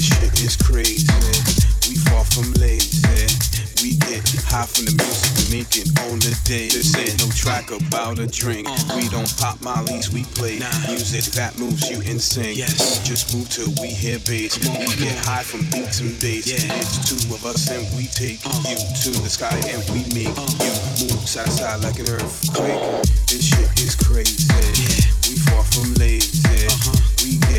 sing. Yes. We far from lazy. We get high from the music we making on the day. This ain't no track about a drink. We don't pop mollies, we play music that moves you insane. Yes. just move till we hear bass. We get high from beats and bass. Yeah. It's two of us and we take uh. you to the sky and we make uh. you move side to side like an earthquake. This shit is crazy. We far from lazy.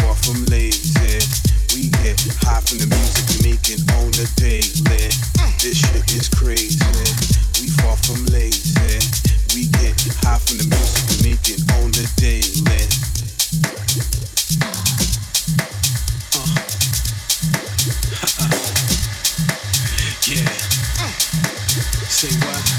Far from lazy. We get high from the music we making on the daily. This shit is crazy. We far from lazy. We get high from the music we making on the daily. Uh. yeah. Say what?